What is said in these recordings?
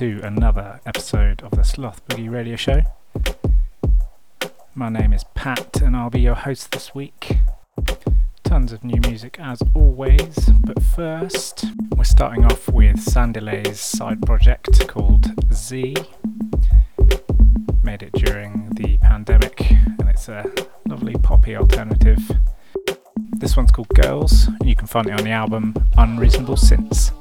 to another episode of the Sloth Boogie Radio Show. My name is Pat, and I'll be your host this week. Tons of new music as always, but first, we're starting off with Sandilay's side project called Z. Made it during a lovely poppy alternative. This one's called Girls, and you can find it on the album Unreasonable Synths.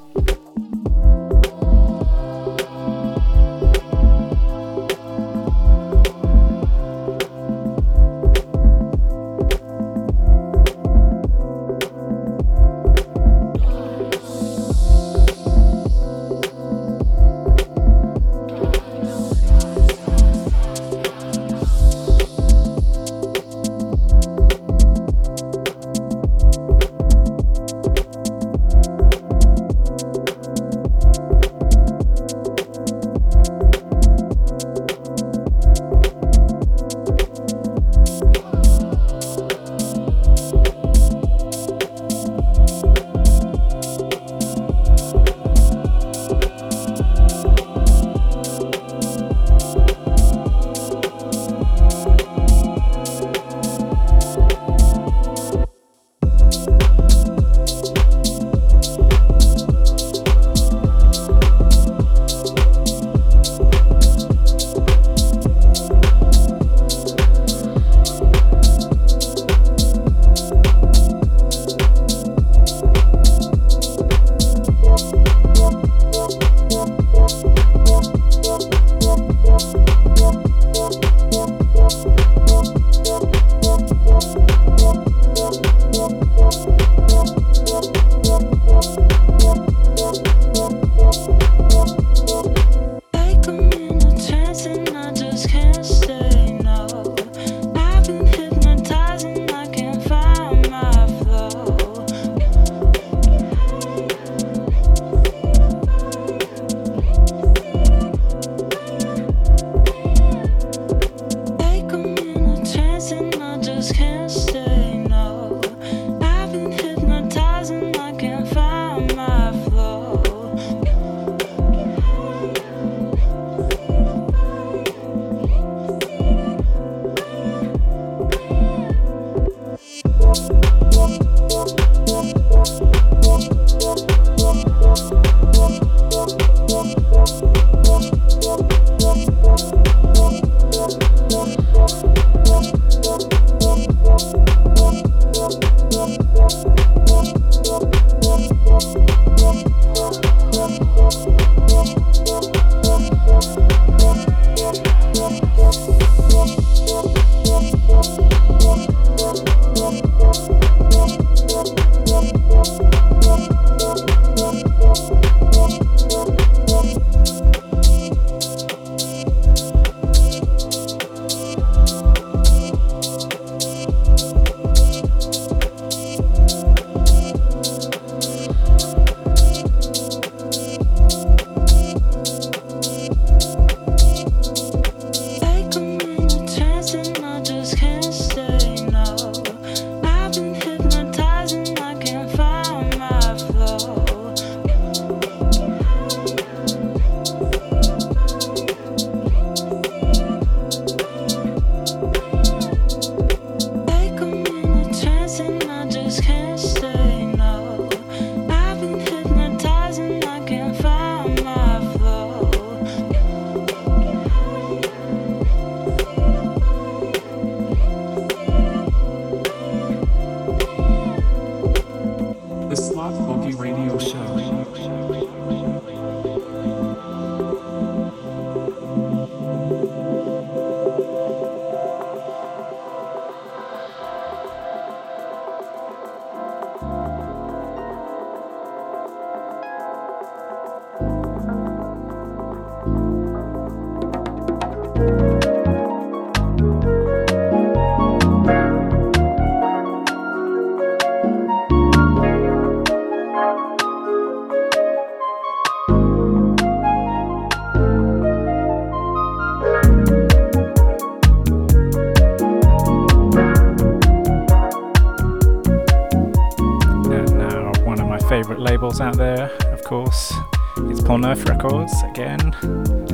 Out there, of course. It's Pont Neuf Records again.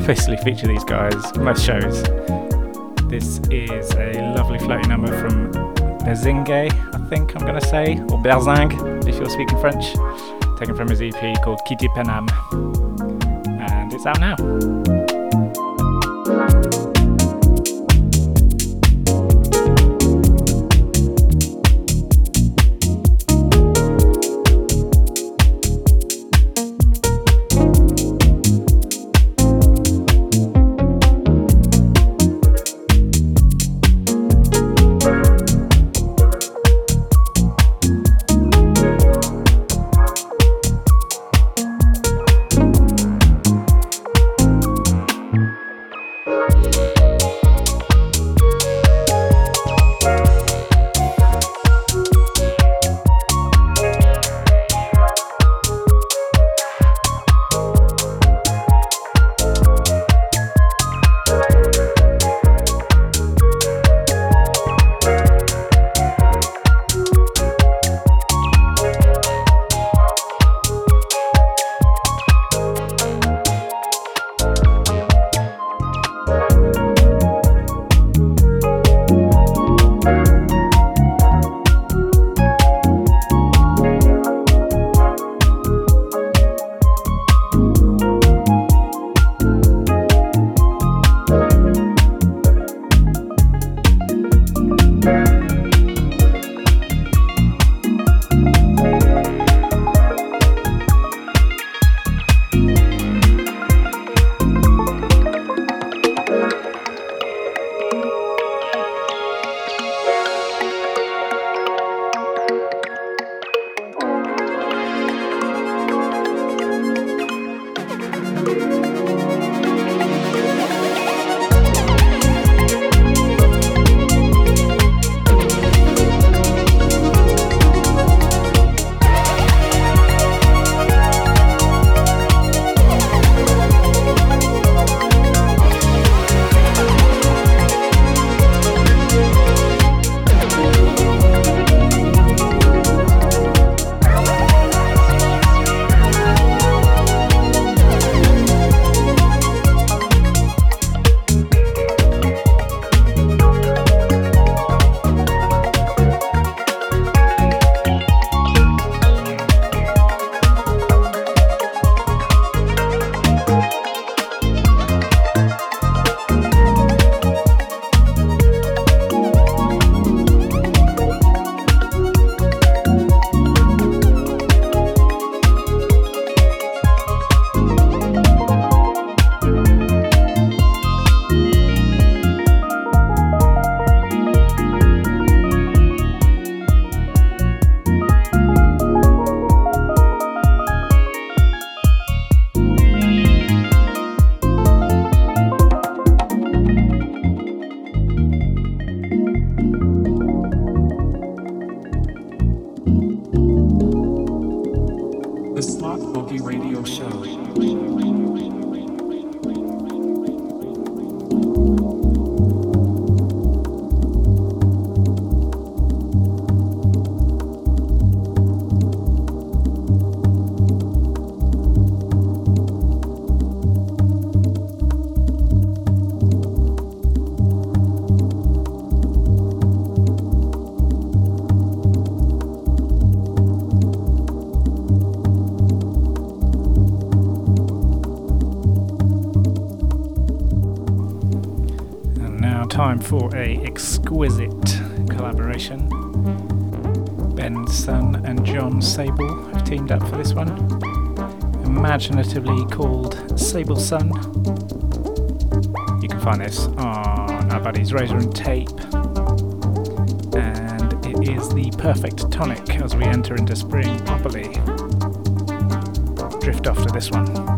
Basically feature these guys most shows. This is a lovely floaty number from Berzingue, I think I'm to say, or Berzing if you're speaking French, taken from his EP called Kitty Penam. And it's out now. For a exquisite collaboration. Ben Sun and John Sable have teamed up for this one, imaginatively called Sable Sun. You can find this on our buddies Razor and Tape, and it is the perfect tonic as we enter into spring properly. Drift off to this one.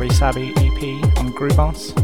Wabi Sabi EP on Groovence.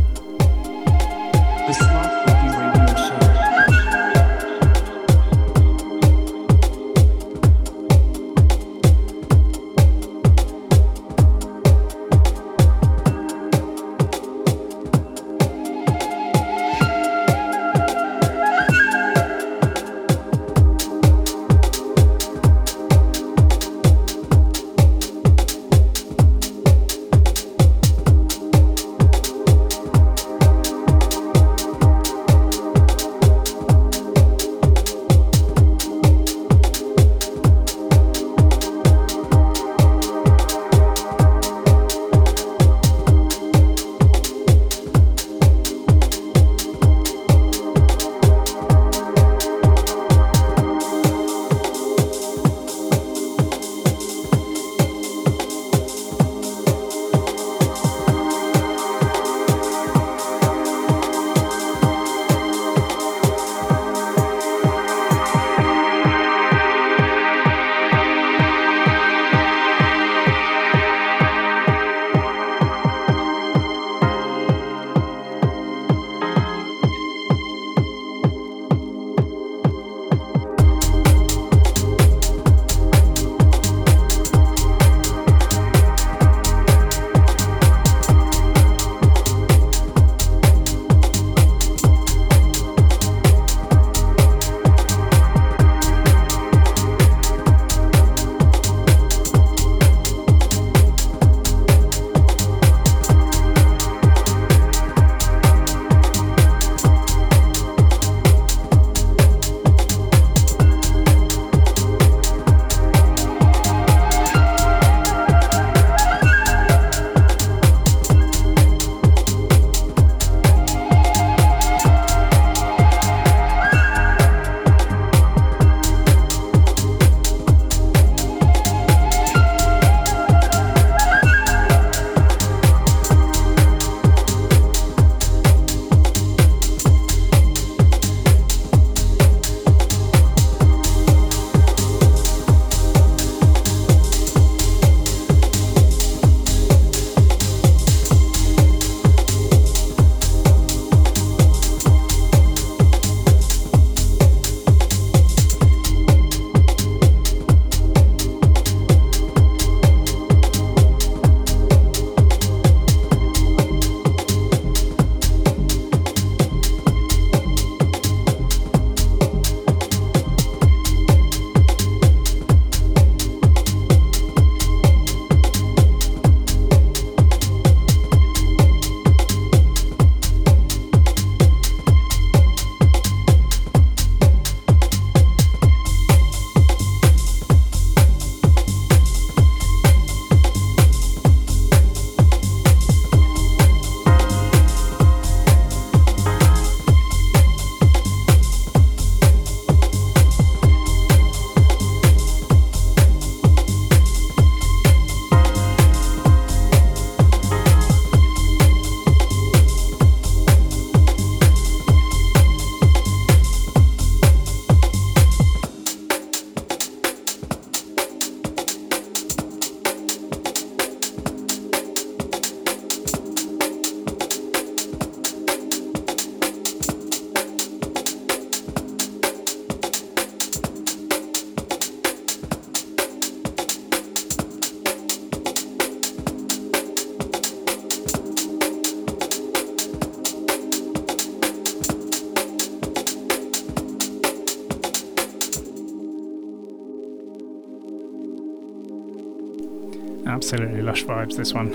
This one.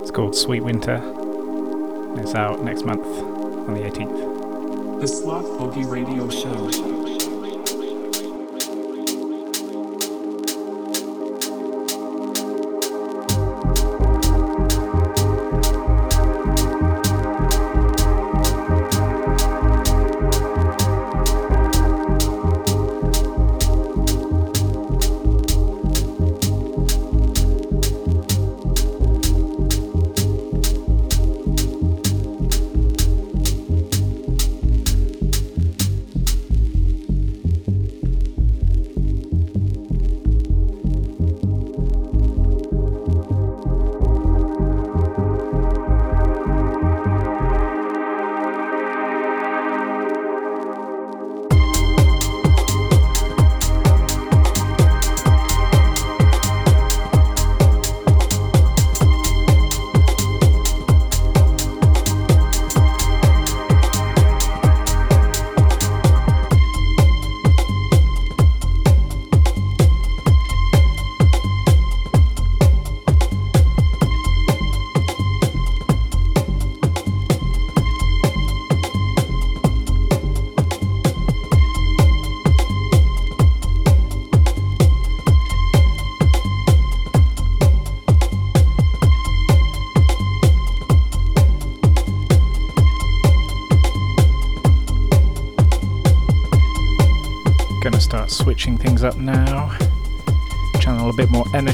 It's called Sweet Winter. It's out next month on the 18th. The Sloth Boogie Radio Show.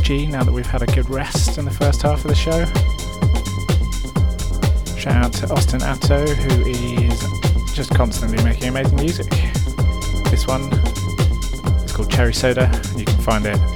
Now that we've had a good rest in the first half of the show. Shout out to Austin Atto, who is just constantly making amazing music. This one is called Cherry Soda. You can find it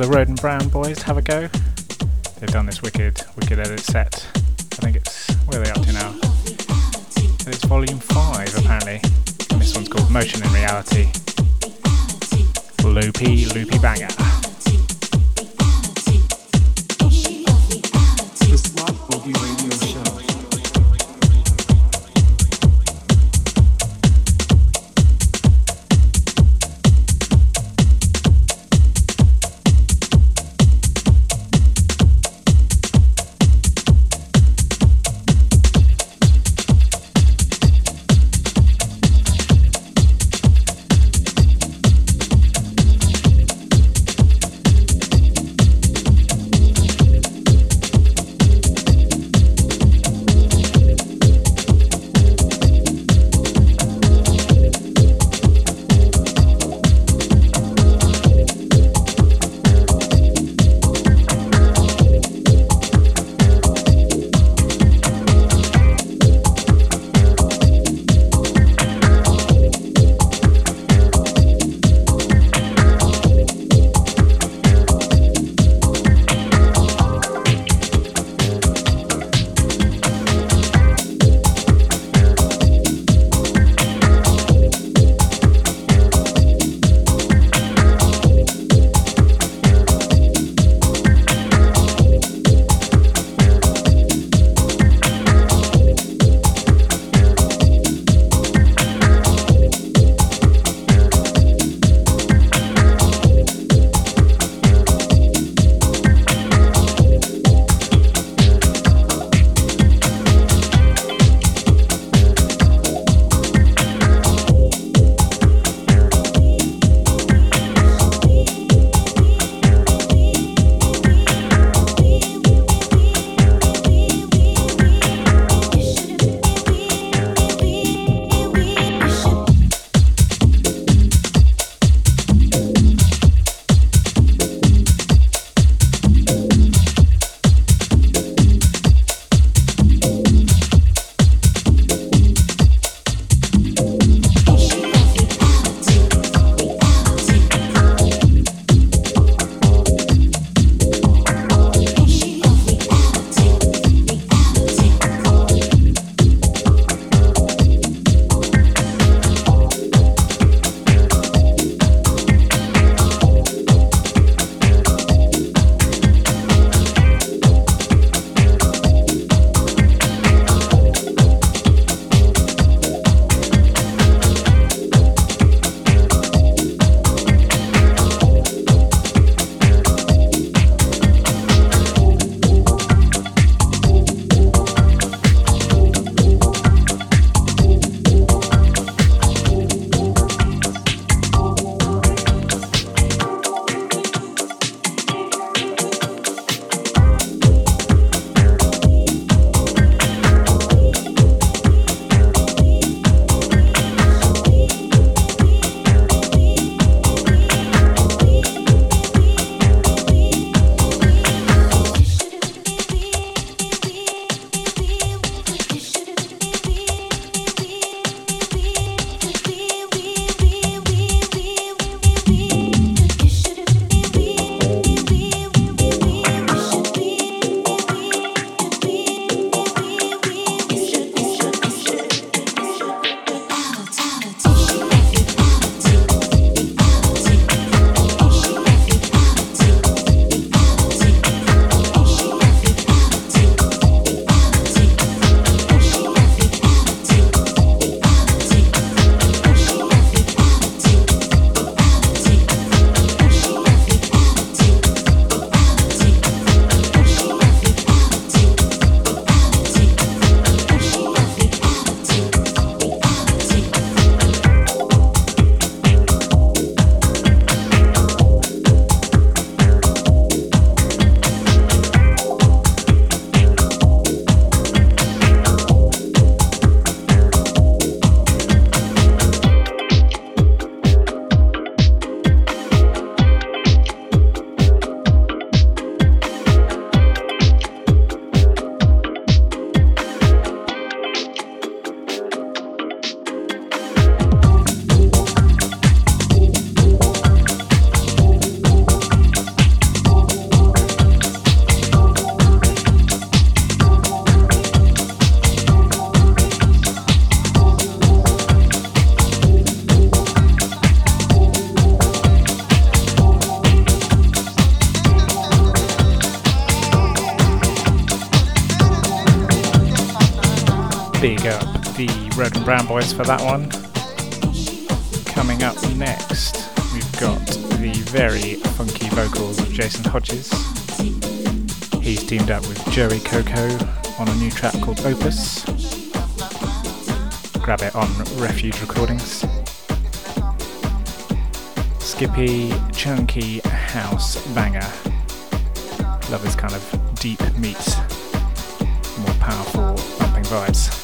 the Road and Brown boys to have a go. They've done this wicked, wicked edit set. I think it's where are they up to now? It's volume five apparently. And this one's called Motion in Reality. Loopy, loopy banger. Brown Boys for that one. Coming up next, we've got the very funky vocals of Jason Hodges. He's teamed up with Joey Coco on a new track called Opus. Grab it on Refuge Recordings. Skippy, chunky house banger. Love this kind of deep meets more powerful bumping vibes.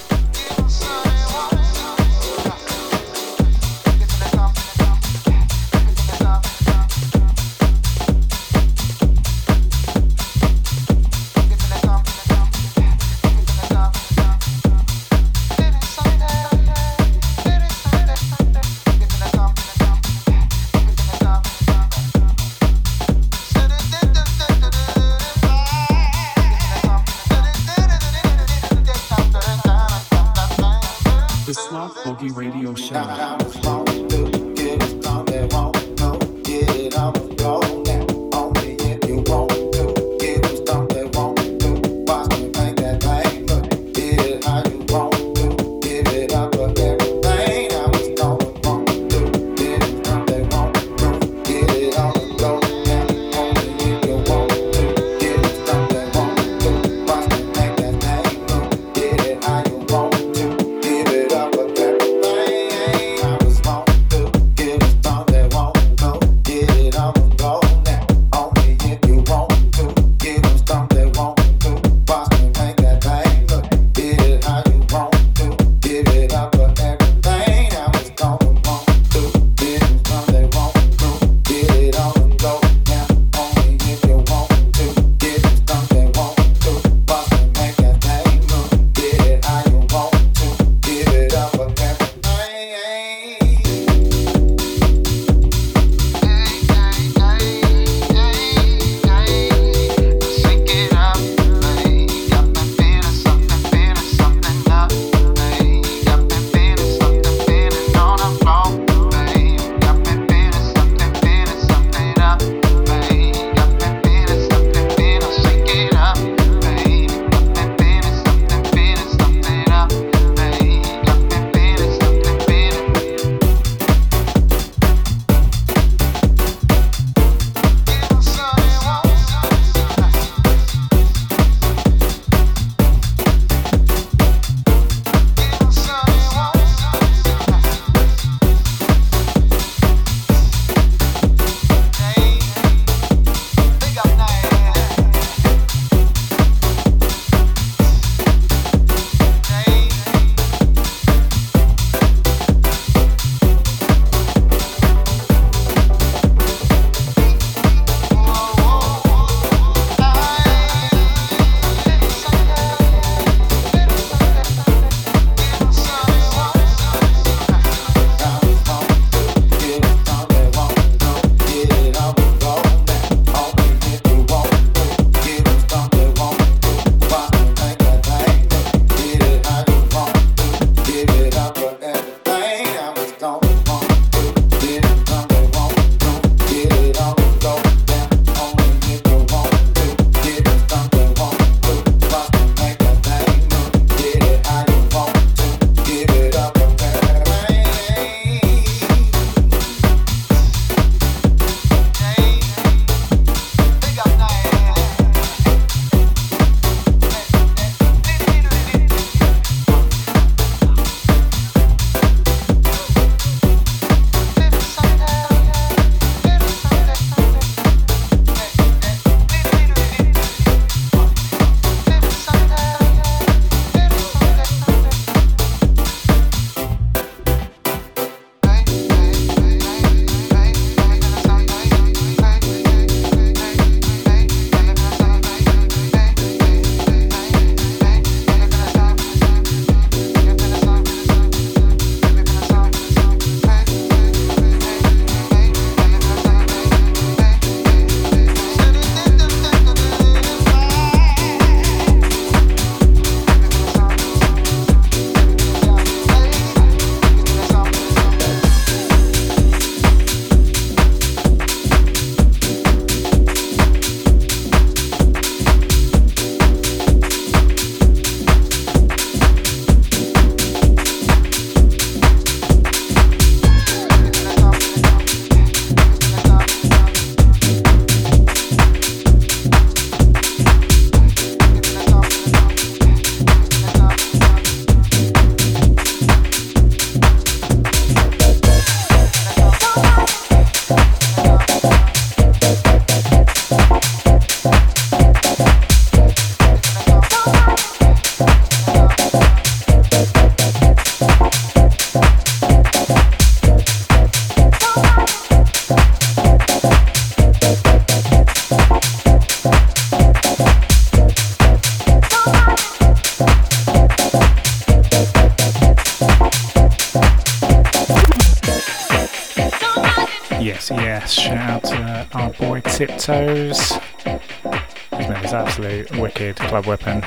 Tiptoes. Made this absolute wicked club weapon.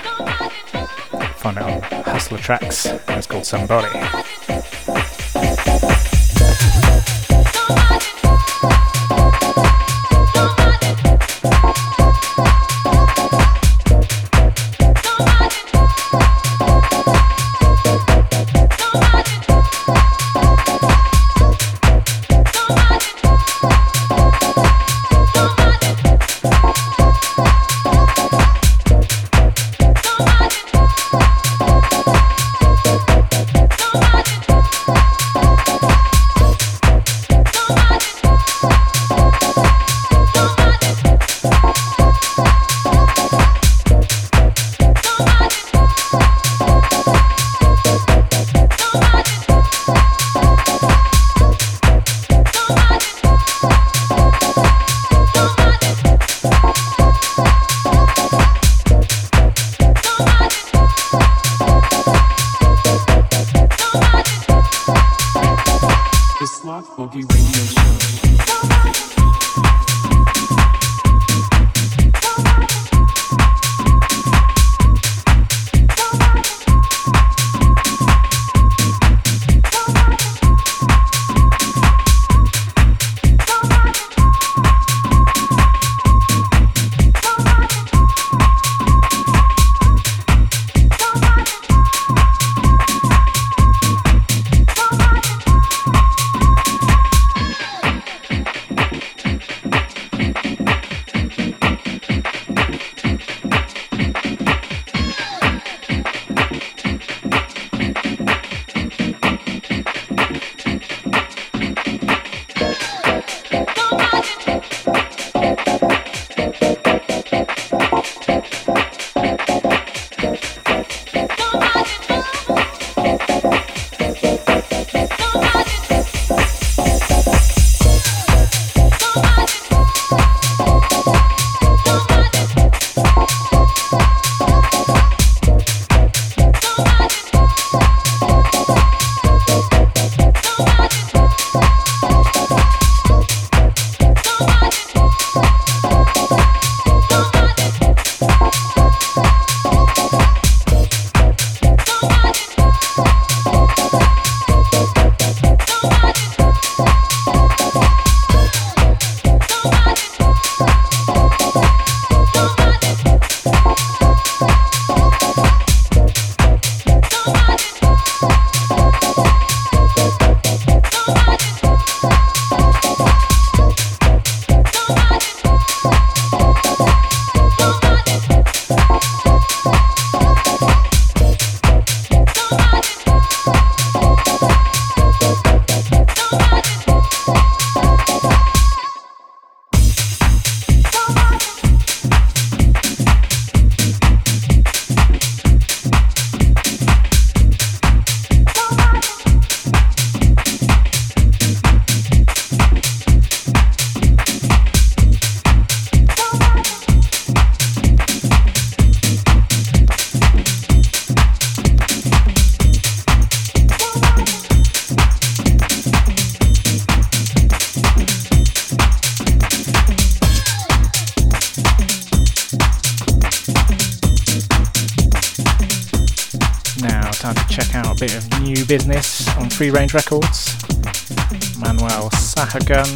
Find it on Hustler Tracks. It's called Somebody. Free Range Records. Manuel Sahagun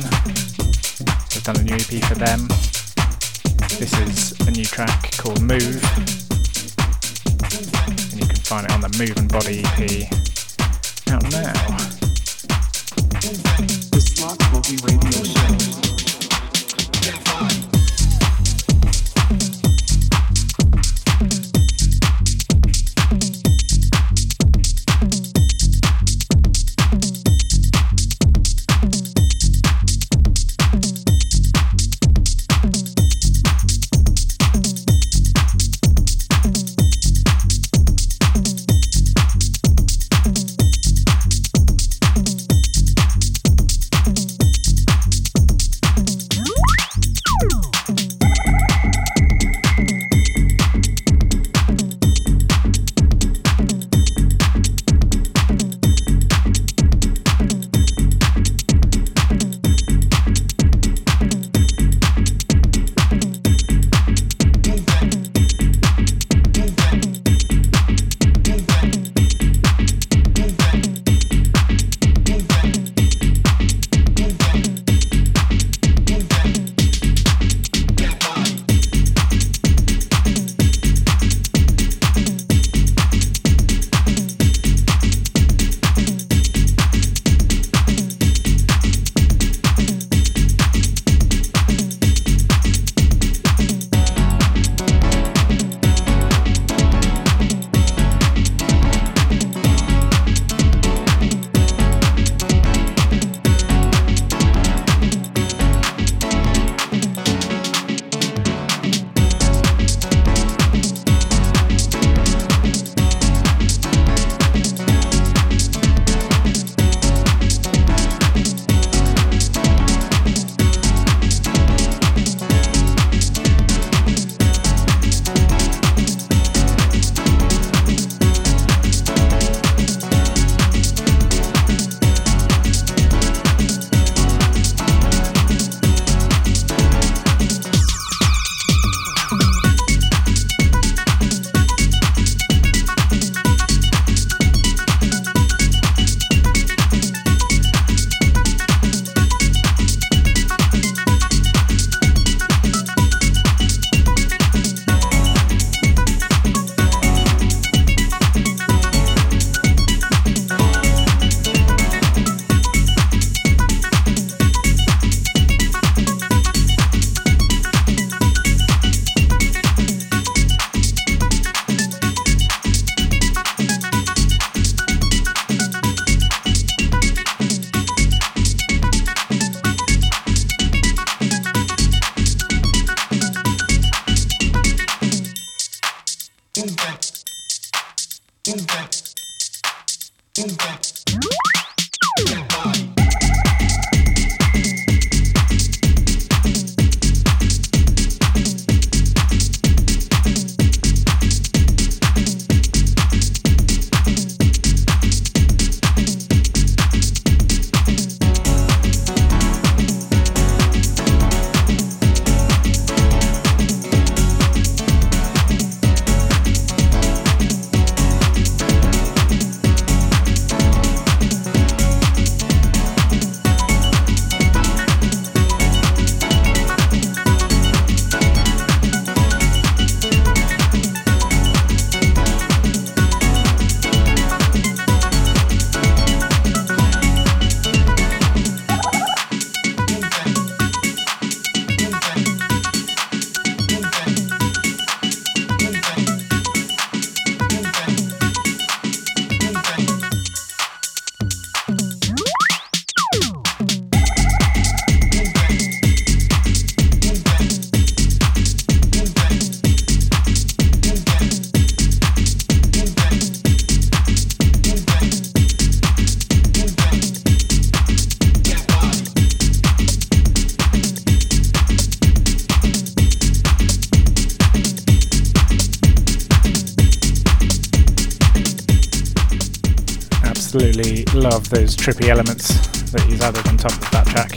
those trippy elements that he's added on top of that track.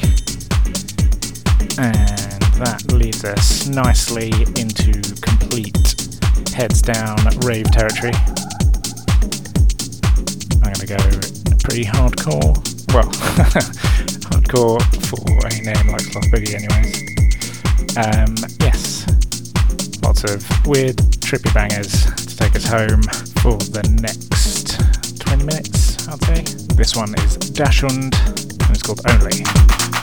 And that leads us nicely into complete heads down rave territory. I'm going to go pretty hardcore. Well, hardcore for a name like Sloth Boogie, anyways. Um, yes, lots of weird, trippy bangers to take us home for the next 20 minutes, I'd say. This one is Dachshund and it's called Only.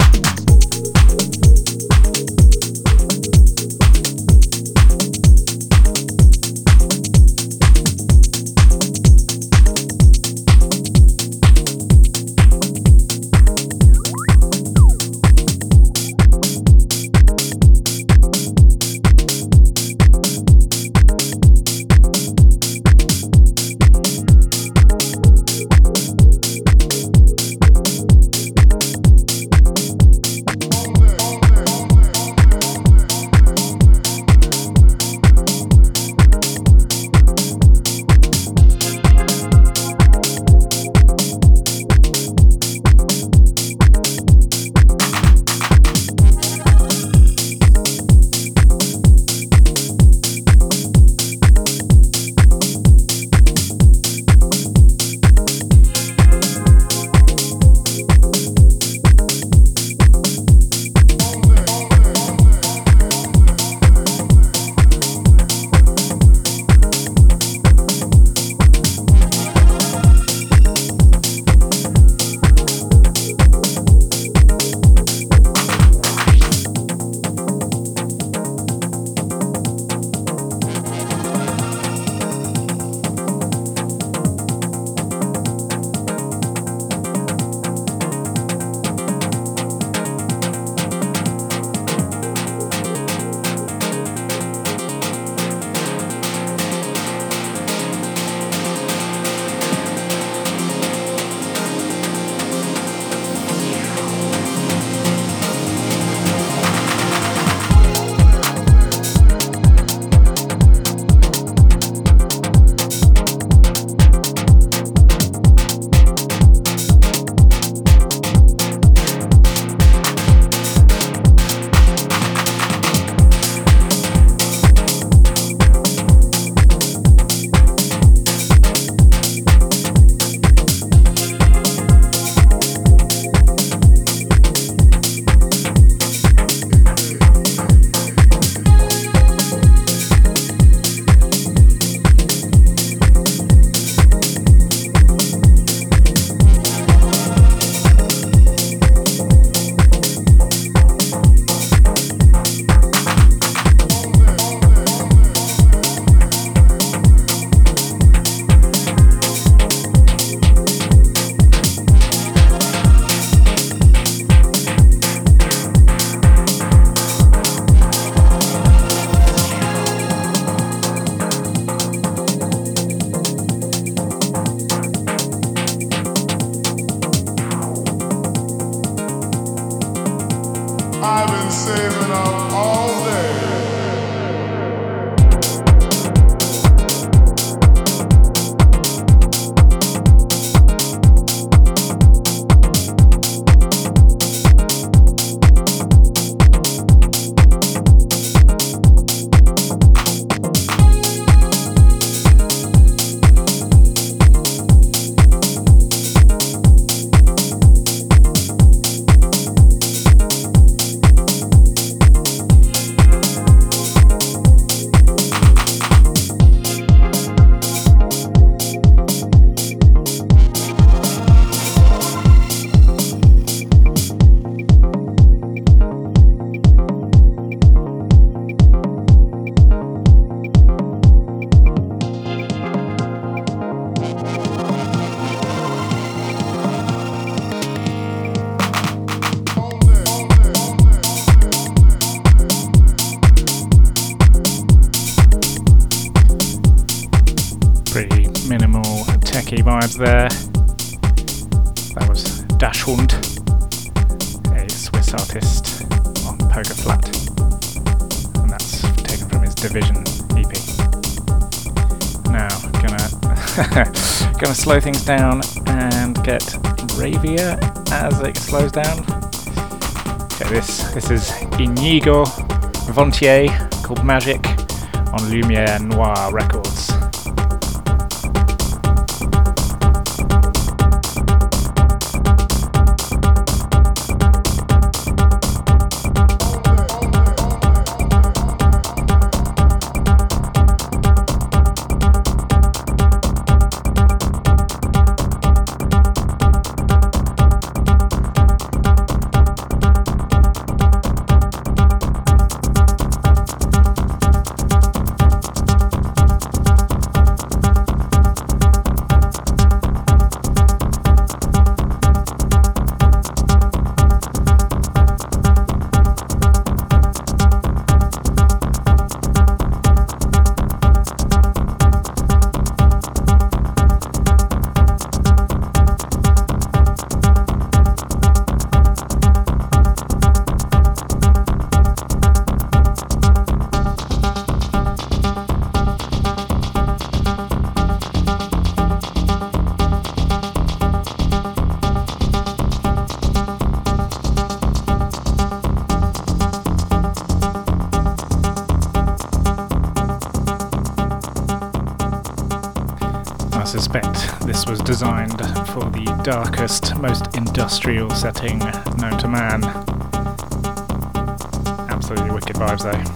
Taken from his Division EP. Now, gonna gonna slow things down and get Ravia as it slows down. Okay, this this is Inigo Vontier called Magic on Lumiere Noir Records. Industrial setting known to man. Absolutely wicked vibes though.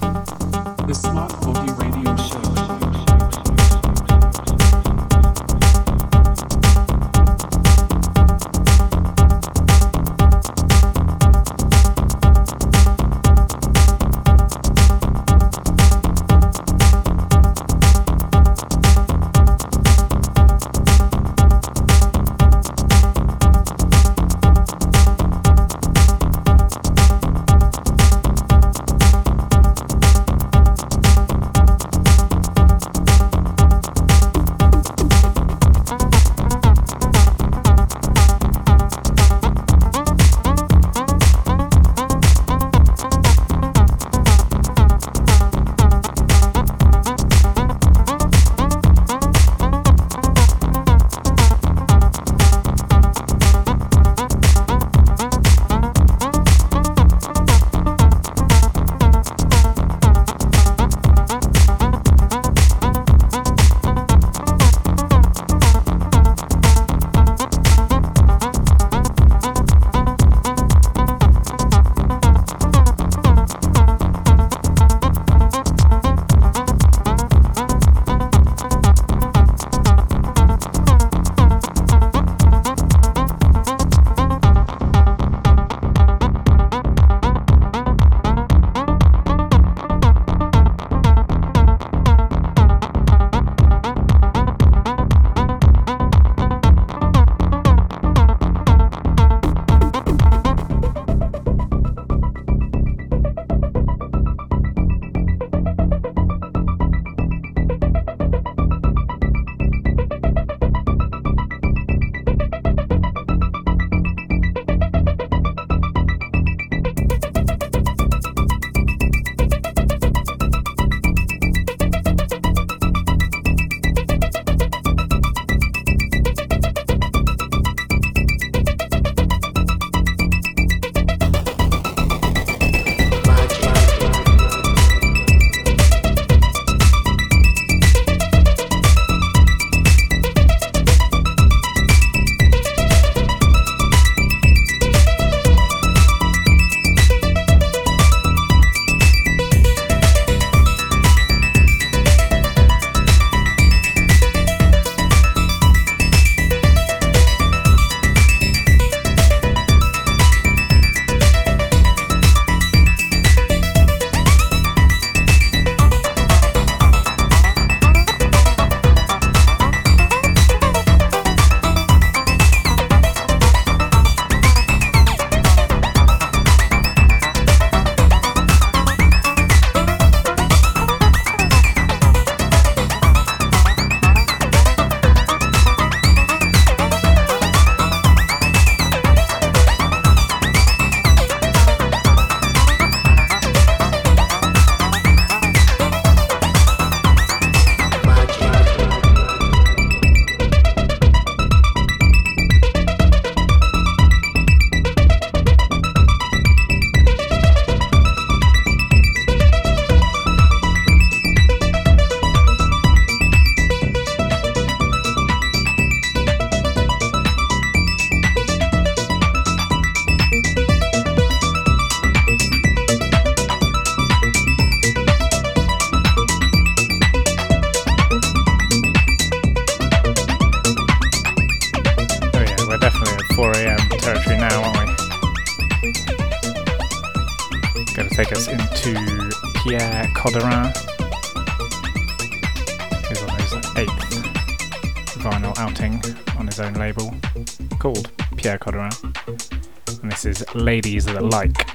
Ladies That Like.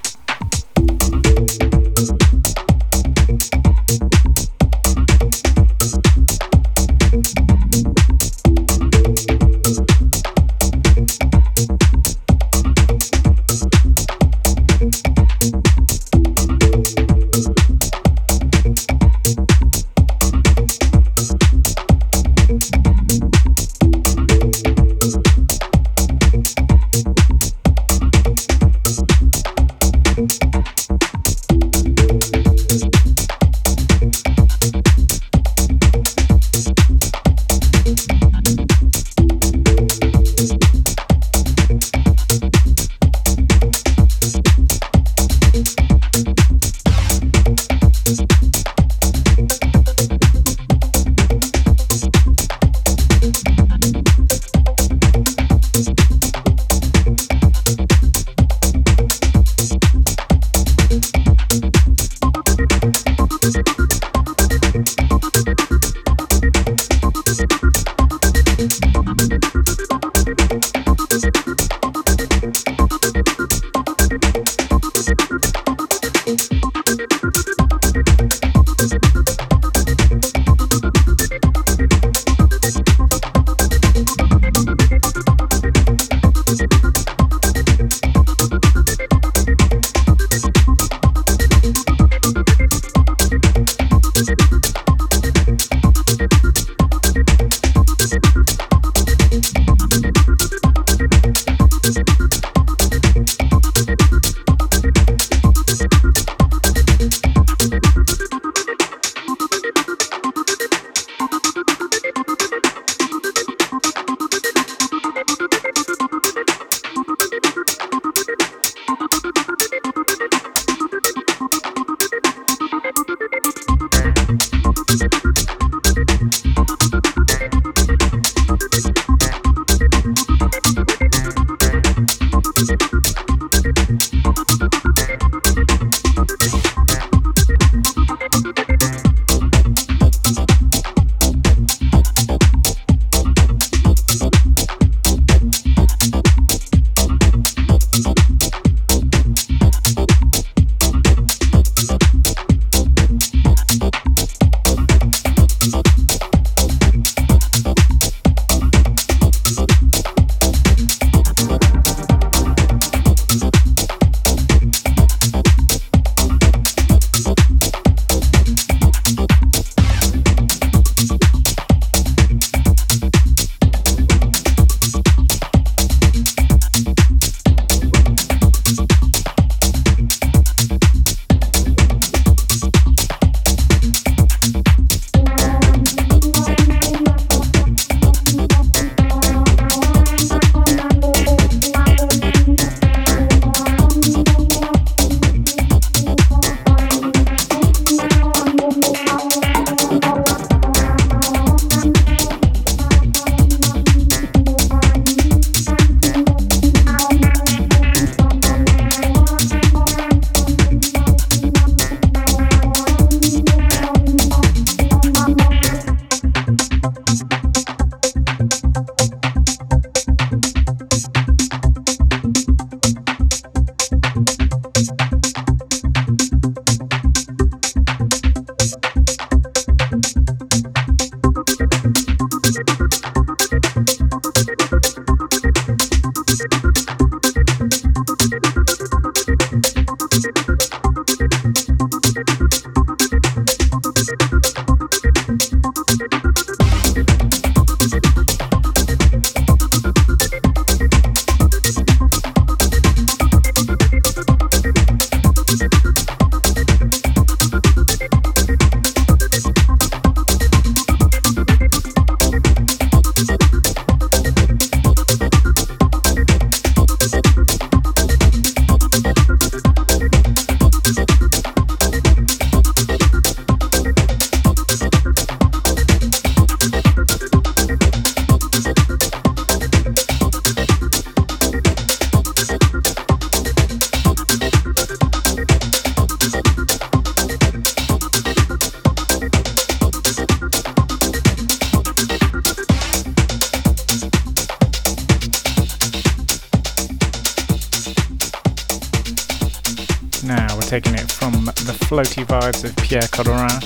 Of Pierre Corderin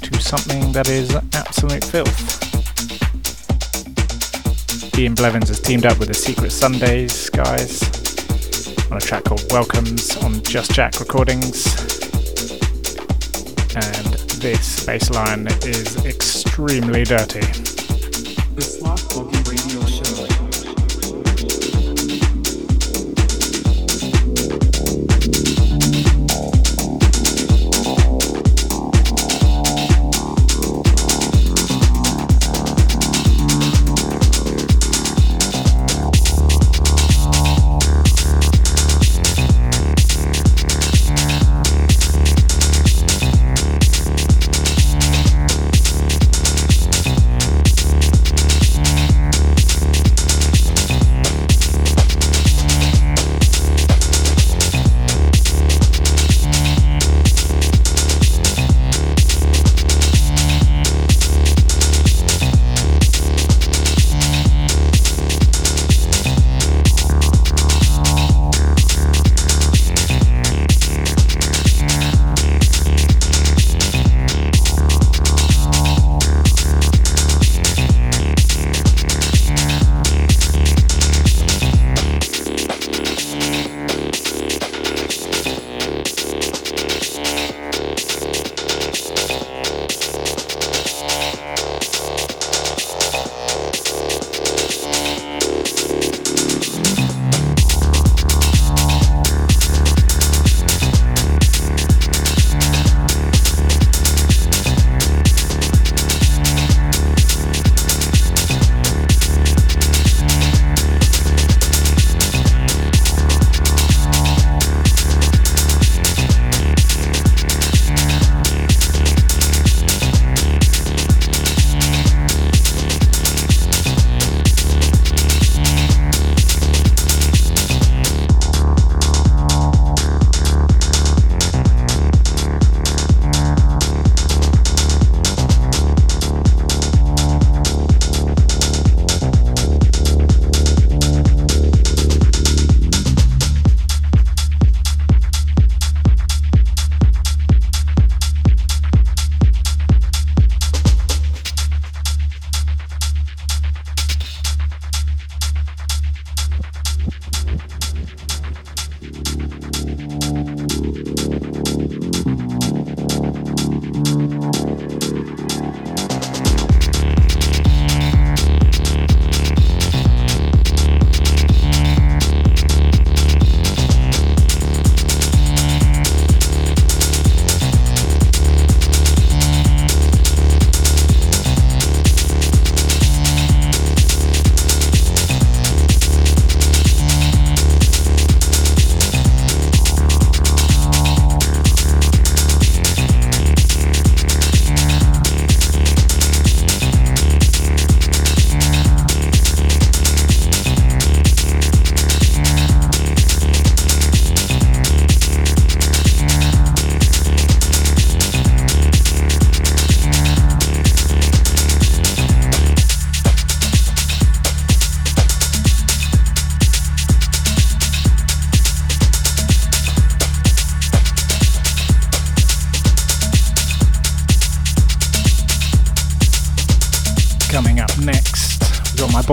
to something that is absolute filth. Ian Blevins has teamed up with the Secret Sundaze guys on a track called Welcomes on Just Jack Recordings. And this bass line is extremely dirty.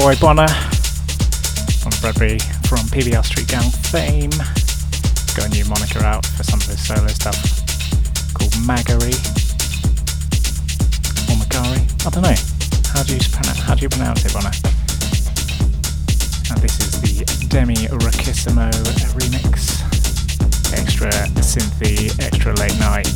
Boy Bonar on Bradberry from PBR Street Gang fame. Got a new moniker out for some of his solo stuff called Magari or Magari. I don't know. How do you pronounce, how do you pronounce it, Bonar? And this is the Demi Rockissimo remix. Extra synthy, extra late night,